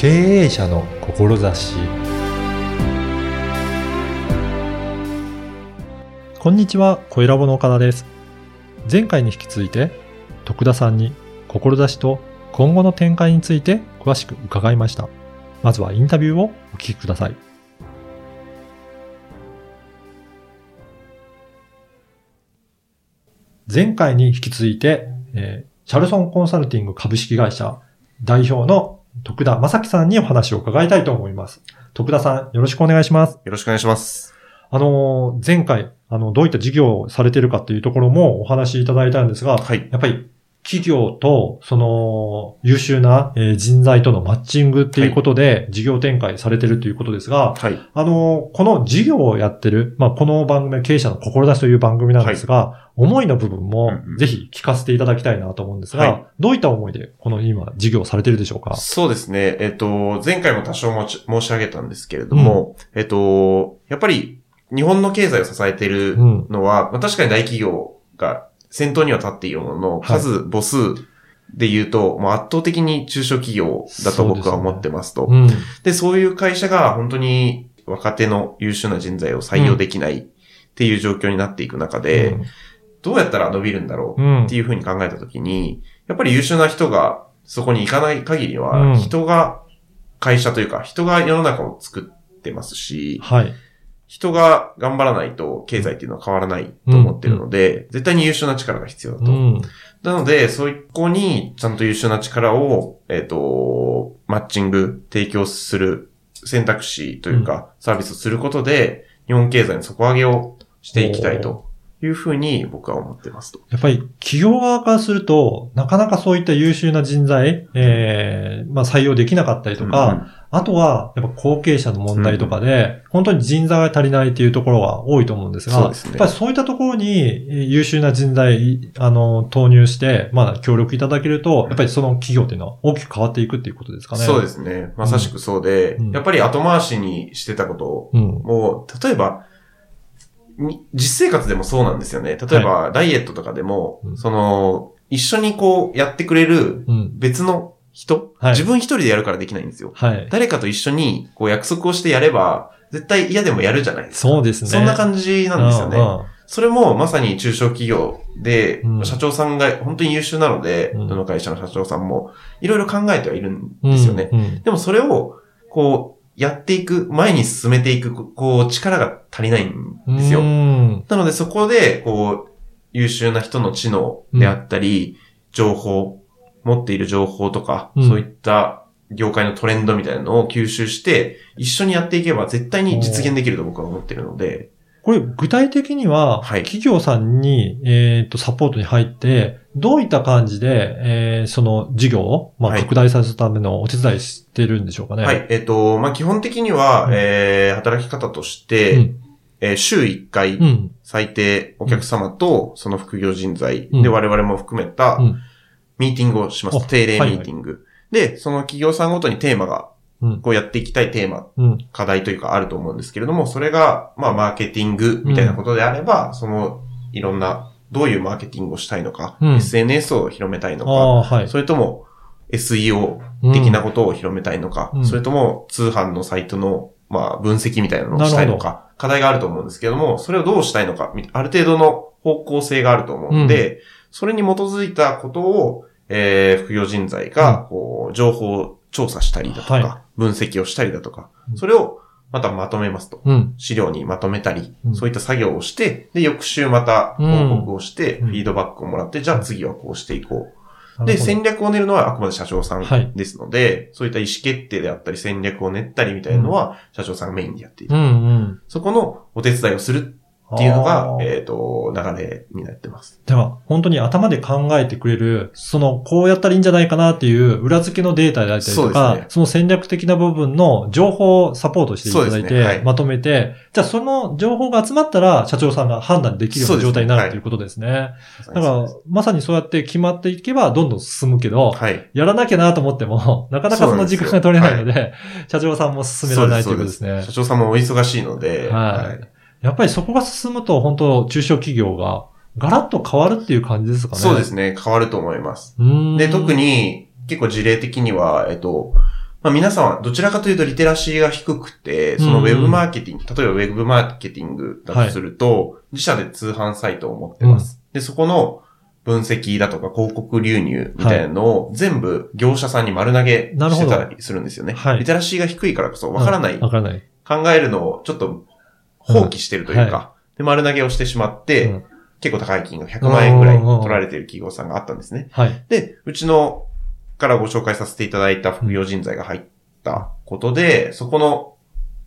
経営者の志こんにちは、小ラボの岡田です。前回に引き続いて、徳田さんに志と今後の展開について詳しく伺いました。まずはインタビューをお聞きください。前回に引き続いて、えーシャルソンコンサルティング株式会社代表の徳田正樹さんにお話を伺いたいと思います。徳田さん、よろしくお願いします。よろしくお願いします。あのー、前回、あの、どういった事業をされているかっていうところもお話しいただいたんですが、はい。やっぱり企業と、その、優秀なえー人材とのマッチングっていうことで、事業展開されてるということですが、はい。あの、この事業をやってる、まあ、この番組は経営者の志という番組なんですが、思いの部分もうんうんぜひ聞かせていただきたいなと思うんですが、はいどういった思いでこの今事業をされてるでしょうか？そうですね。えっ、と、前回も多少申し上げたんですけれども、えっ、と、やっぱり日本の経済を支えているうん。のは、まあ、確かに大企業が先頭には立っているものの、はい数、母数で言うと、もう圧倒的に中小企業だと僕は思ってますと。うん。で、そういう会社が本当に若手の優秀な人材を採用できないっていう状況になっていく中で、どうやったら伸びるんだろううん、っていうふうに考えたときに、やっぱり優秀な人がそこに行かない限りうんは、人が会社というか、人が世の中を作ってますし、はい。人が頑張らないと経済っていうのは変わらないと思ってるので、絶対に優秀な力が必要だと。うん。なので、そういう子にちゃんと優秀な力を、えっ、と、マッチング、提供する選択肢というか、サービスをすることで、日本経済の底上げをしていきたいというふうに僕は思ってますと。やっぱり企業側からすると、なかなかそういった優秀な人材、えーまあ採用できなかったりとか、あとは、やっぱ後継者の問題とかで、本当に人材が足りないっていうところが多いと思うんですが、そうですねやっぱりそういったところにえー優秀な人材、あの、投入して、まあ協力いただけると、やっぱりその企業っていうのは大きく変わっていくっていうことですかね。。そうですすね。まさしくそうで、うんやっぱり後回しにしてたことうん。を、例えば、に実生活でもそうなんですよね。例えば、ダイエットとかでも、うんその、一緒にこう、やってくれるうん。別の人、はい自分一人でやるからできないんですよ。はい。誰かと一緒にこう約束をしてやれば、絶対嫌でもやるじゃないですか。そうですね。そんな感じなんですよね。それもまさに中小企業で、うん社長さんが本当に優秀なので、うんどの会社の社長さんも、いろいろ考えてはいるんですよね。うんうんでもそれを、こう、やっていく、前に進めていく、こう、力が足りないんですよ。うんなのでそこで、こう、優秀な人の知能であったり、情報、持っている情報とか、うんそういった業界のトレンドみたいなのを吸収して、一緒にやっていけば絶対に実現できると僕は思ってるので、これ、具体的には、はい企業さんに、えっ、と、サポートに入って、どういった感じで、えーその事業を、まあ、はい拡大させるためのお手伝いしてるんでしょうかね。はい。えっ、と、まあ、基本的には、うんえー、働き方として、うん。えー週1回、うん。最低お客様とその副業人材うんで我々も含めたうんミーティングをします。あ定例ミーティング。で、その企業さんごとにテーマが、うん。こうやっていきたいテーマ、うん。課題というかあると思うんですけれども、それが、まあ、マーケティングみたいなことであれば、その、いろんな、どういうマーケティングをしたいのか、うん SNS を広めたいのか、はい。それとも SEO 的なことを広めたいのか、うんそれとも通販のサイトの、まあ、分析みたいなのをしたいのか、課題があると思うんですけども、それをどうしたいのか、みある程度の方向性があると思うので、それに基づいたことを、えー、副業人材が、こう、情報を調査したりだとか、は分析をしたりだとかう、んそれをまたまとめますと。うん。資料にまとめたり、うんそういった作業をして、で、翌週また報告をして、うんフィードバックをもらって、じゃあ次はこうしていこう。で、戦略を練るのはあくまで社長さはいんですので、そういった意思決定であったり戦略を練ったりみたいなのは、社長さんがメインでやっている。うんうん。そこのお手伝いをするっていうのがえっ、と、流れになってます。では、本当に頭で考えてくれる、その、こうやったらいいんじゃないかなっていう裏付けのデータであったりとか、ですね。その戦略的な部分の情報をサポートしていただいて、ね。はい。まとめて、じゃあその情報が集まったら、社長さんが判断できるような状態になるということですね。だから、まさにそうやって決まっていけば、どんどん進むけど、はい。やらなきゃなと思っても、なかなかその時間が取れないので、社長さんも進められないということですね。社。長さんもお忙しいので、はいやっぱりそこが進むと、本当中小企業がガラッと変わるっていう感じですかね。そうですね、変わると思います。で、特に、結構事例的には、えっと、まあ皆さんはどちらかというとリテラシーが低くて、そのウェブマーケティング、例えばウェブマーケティングだとすると、自社で通販サイトを持ってます。で、そこの分析だとか広告流入みたいなのを全部業者さんに丸投げしてたりするんですよね。はいリテラシーが低いからこそわからない、わからない。考えるのをちょっと放棄してるというか、で丸投げをしてしまって、うん結構高い金額、100万円ぐらい取られている企業さんがあったんですね。はい。で、うちのからご紹介させていただいた副業人材が入ったことで、そこの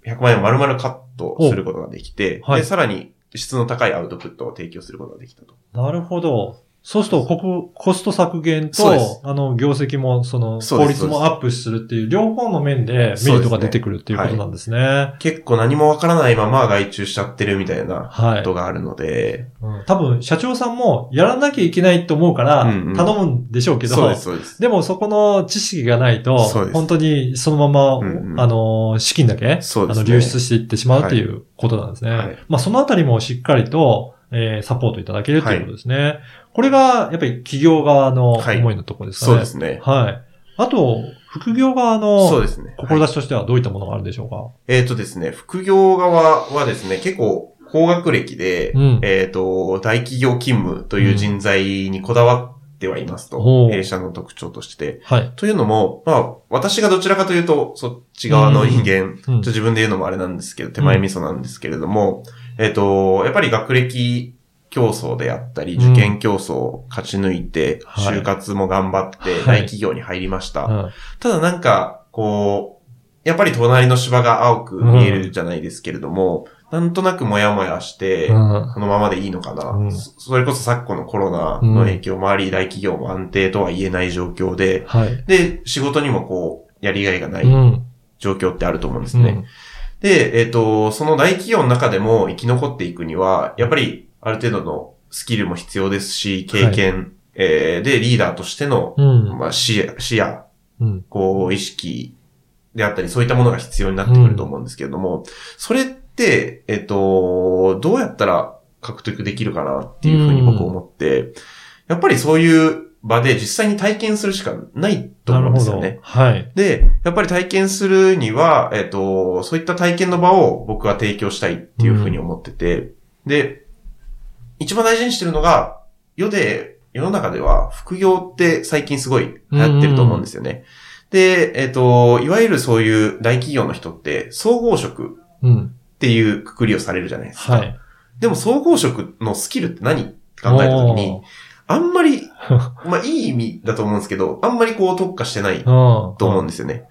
100万円を丸々カットすることができて、はいで、さらに質の高いアウトプットを提供することができたと。なるほど。そうすると、ここ、コスト削減と、あの、業績も、その、効率もアップするっていう、両方の面でメリットが出てくるっていうことなんですね。結構何もわからないまま外注しちゃってるみたいなはい。ことがあるので、うん。多分、社長さんもやらなきゃいけないと思うからうんうん、頼むんでしょうけど、そうです、そうです。でもそこの知識がないと本当にそのまま、うんうん。あの、資金だけ、ね。あの、流出していってしまうっていうことなんですね。はいまあ、そのあたりもしっかりと、えーサポートいただけるということですね。これが、やっぱり企業側のはい思いのところですかね。そうですね。はい。あと、副業側のそうですね。はい志としてはどういったものがあるでしょうか、えっ、とですね、副業側はですね、結構高学歴で、うんえっ、と、大企業勤務という人材にこだわってはいますと、ほう弊社の特徴として。はい。というのも、まあ、私がどちらかというと、そっち側の人間、うん自分で言うのもあれなんですけど、手前味噌なんですけれども、えっ、と、やっぱり学歴競争であったり、うん。受験競争を勝ち抜いて、はい。就活も頑張ってはい。大企業に入りました。うんただなんか、こう、やっぱり隣の芝が青く見えるじゃないですけれども、なんとなくもやもやして、うん。このままでいいのかな、うん。そそれこそ昨今のコロナの影響もあり、大企業も安定とは言えない状況で、はい。で、仕事にもこう、やりがいがないうん。状況ってあると思うんですね。で、えっ、と、その大企業の中でも生き残っていくには、やっぱりある程度のスキルも必要ですし、経験、えーで、リーダーとしての、うん。まあ、視野、視野、うん。こう、意識であったり、そういったものが必要になってくると思うんですけれども、それって、えっ、と、どうやったら獲得できるかなっていうふうに僕思って、やっぱりそういう場で実際に体験するしかないと思うんですよね。。はい。で、やっぱり体験するには、えっ、と、そういった体験の場を僕は提供したいっていうふうに思ってて、で、一番大事にしてるのが、世で、世の中では副業って最近すごい流行ってると思うんですよね。で、えっ、と、いわゆるそういう大企業の人って、総合職うん。っていうくくりをされるじゃないですか。はい。でも総合職のスキルって何って考えたときに、あんまり、まあいい意味だと思うんですけど、あんまりこう特化してないうん。と思うんですよね。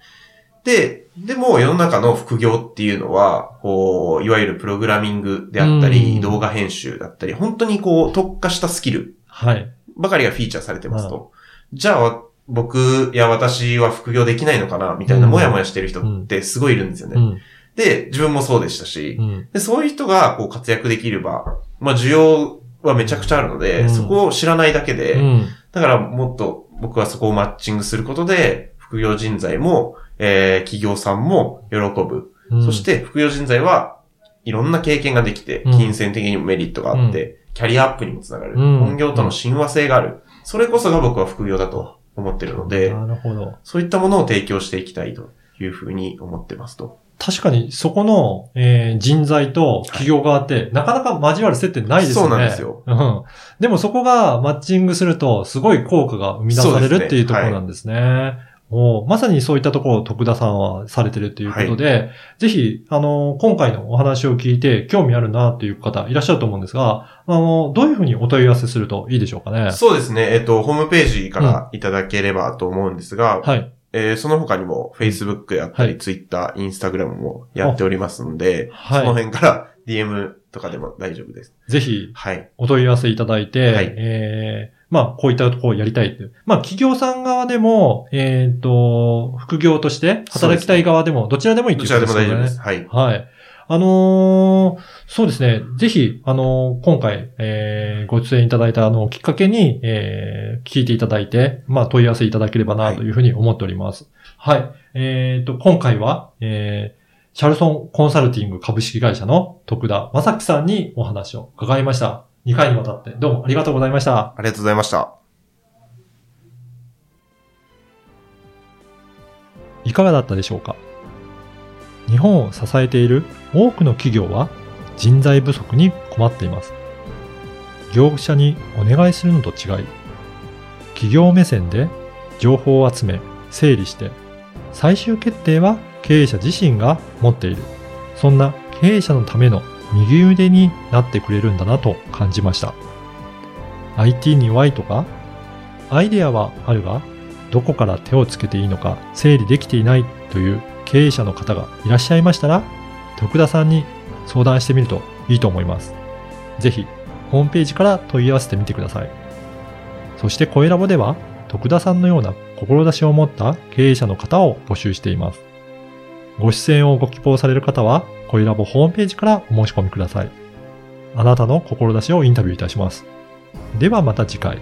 で、でも世の中の副業っていうのは、こう、いわゆるプログラミングであったうんり、動画編集だったり、本当にこう特化したスキルはい。ばかりがフィーチャーされてますと。じゃあ、僕や私は副業できないのかなみたいなうんもやもやしてる人ってすごいいるんですよね。うん。で、自分もそうでしたし、うん。でそういう人がこう活躍できれば、まあ需要はめちゃくちゃあるので、うんそこを知らないだけで、うん。だからもっと僕はそこをマッチングすることで、副業人材も、えー企業さんも喜ぶ。うんそし、て副業人材はいろんな経験ができて、うん金銭的にもメリットがあって、キャリアアップにもつながる。うん本業との親和性がある。それこそが僕は副業だと思ってるので、なるほど。そういったものを提供していきたいというふうに思ってますと。確かに、そこの、えー人材と企業側って、なかなか交わる接点ないですよね。そうなんですよ。うん。でもそこがマッチングすると、すごい効果が生み出されるっていうところなんですね。おまさにそういったところを徳田さんはされてるということで、ぜひ、あの、今回のお話を聞いて興味あるなっていう方いらっしゃると思うんですが、あの、どういうふうにお問い合わせするといいでしょうかね。そうですね。えっ、と、ホームページからいただければと思うんですが、はい。えーその他にも Facebook やったり、はい Twitter、Instagram もやっておりますので、はいその辺から DM とかでも大丈夫です。ぜひ、はい。お問い合わせいただいて、はいえーまあ、こういったところをやりたいっていう。まあ、企業さん側でも、えっ、と、副業として働きたい側でも、どちらでもいいってどちいうことらでも大丈夫ねです。はい。はい。あのーそうですね。ぜひ、あのー今回、えーご出演いただいたのをきっかけに、えー聞いていただいて、まあ、問い合わせいただければな、というふうに思っております。はい。えっ、と、今回は、えーシャルソンコンサルティング株式会社の徳田正樹さんにお話を伺いました。2回にわたってどうもありがとうございました。ありがとうございました。いかがだったでしょうか？日本を支えている多くの企業は人材不足に困っています。業者にお願いするのと違い、企業目線で情報を集め、整理して、最終決定は経営者自身が持っている。そんな経営者のための右腕になってくれるんだなと感じました。IT に弱いとか、アイデアはあるが、どこから手をつけていいのか整理できていないという経営者の方がいらっしゃいましたら、徳田さんに相談してみるといいと思います。ぜひ、ホームページから問い合わせてみてください。そして声ラボでは、徳田さんのような志を持った経営者の方を募集しています。ご出演をご希望される方は、コイラボホームページからお申し込みください。あなたの志をインタビューいたします。ではまた次回。